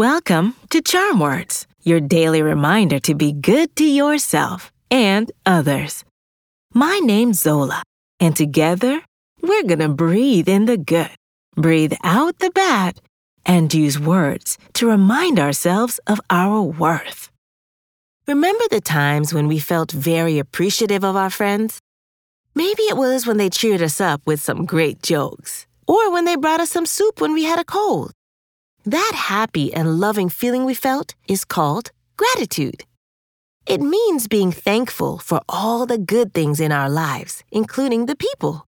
Welcome to Charm Words, your daily reminder to be good to yourself and others. My name's Zola, and together we're gonna breathe in the good, breathe out the bad, and use words to remind ourselves of our worth. Remember the times when we felt very appreciative of our friends? Maybe it was when they cheered us up with some great jokes, or when they brought us some soup when we had a cold. That happy and loving feeling we felt is called gratitude. It means being thankful for all the good things in our lives, including the people.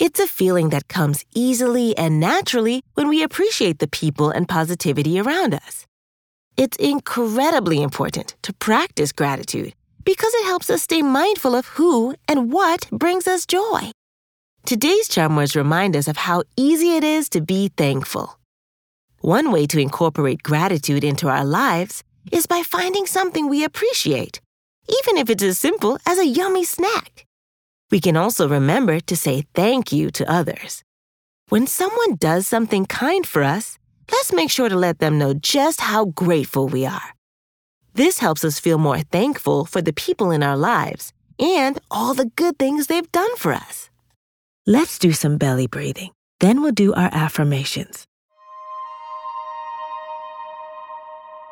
It's a feeling that comes easily and naturally when we appreciate the people and positivity around us. It's incredibly important to practice gratitude because it helps us stay mindful of who and what brings us joy. Today's charm words remind us of how easy it is to be thankful. One way to incorporate gratitude into our lives is by finding something we appreciate, even if it's as simple as a yummy snack. We can also remember to say thank you to others. When someone does something kind for us, let's make sure to let them know just how grateful we are. This helps us feel more thankful for the people in our lives and all the good things they've done for us. Let's do some belly breathing. Then we'll do our affirmations.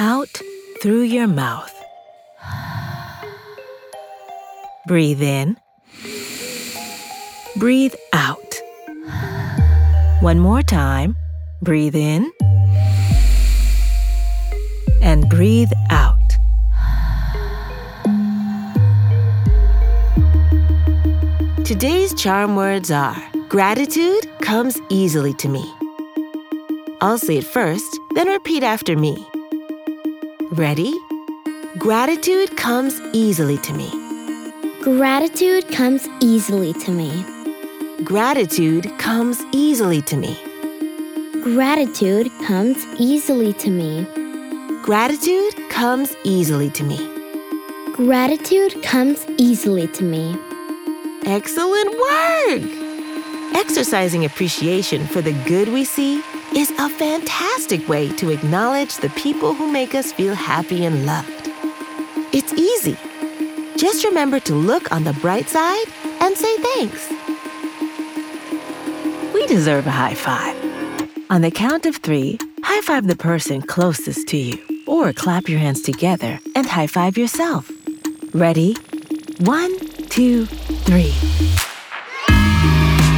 out through your mouth. Breathe in. Breathe out. One more time. Breathe in. And breathe out. Today's charm words are Gratitude comes easily to me. I'll say it first, then repeat after me. Ready? Gratitude comes easily to me. Gratitude comes easily to me. Gratitude comes easily to me. Gratitude comes easily to me. Gratitude comes easily to me. Gratitude comes easily to me. Excellent work! Exercising appreciation for the good we see is a fantastic way to acknowledge the people who make us feel happy and loved. It's easy. Just remember to look on the bright side and say thanks. We deserve a high five. On the count of three, high five the person closest to you, or clap your hands together and high five yourself. Ready? One, two, three.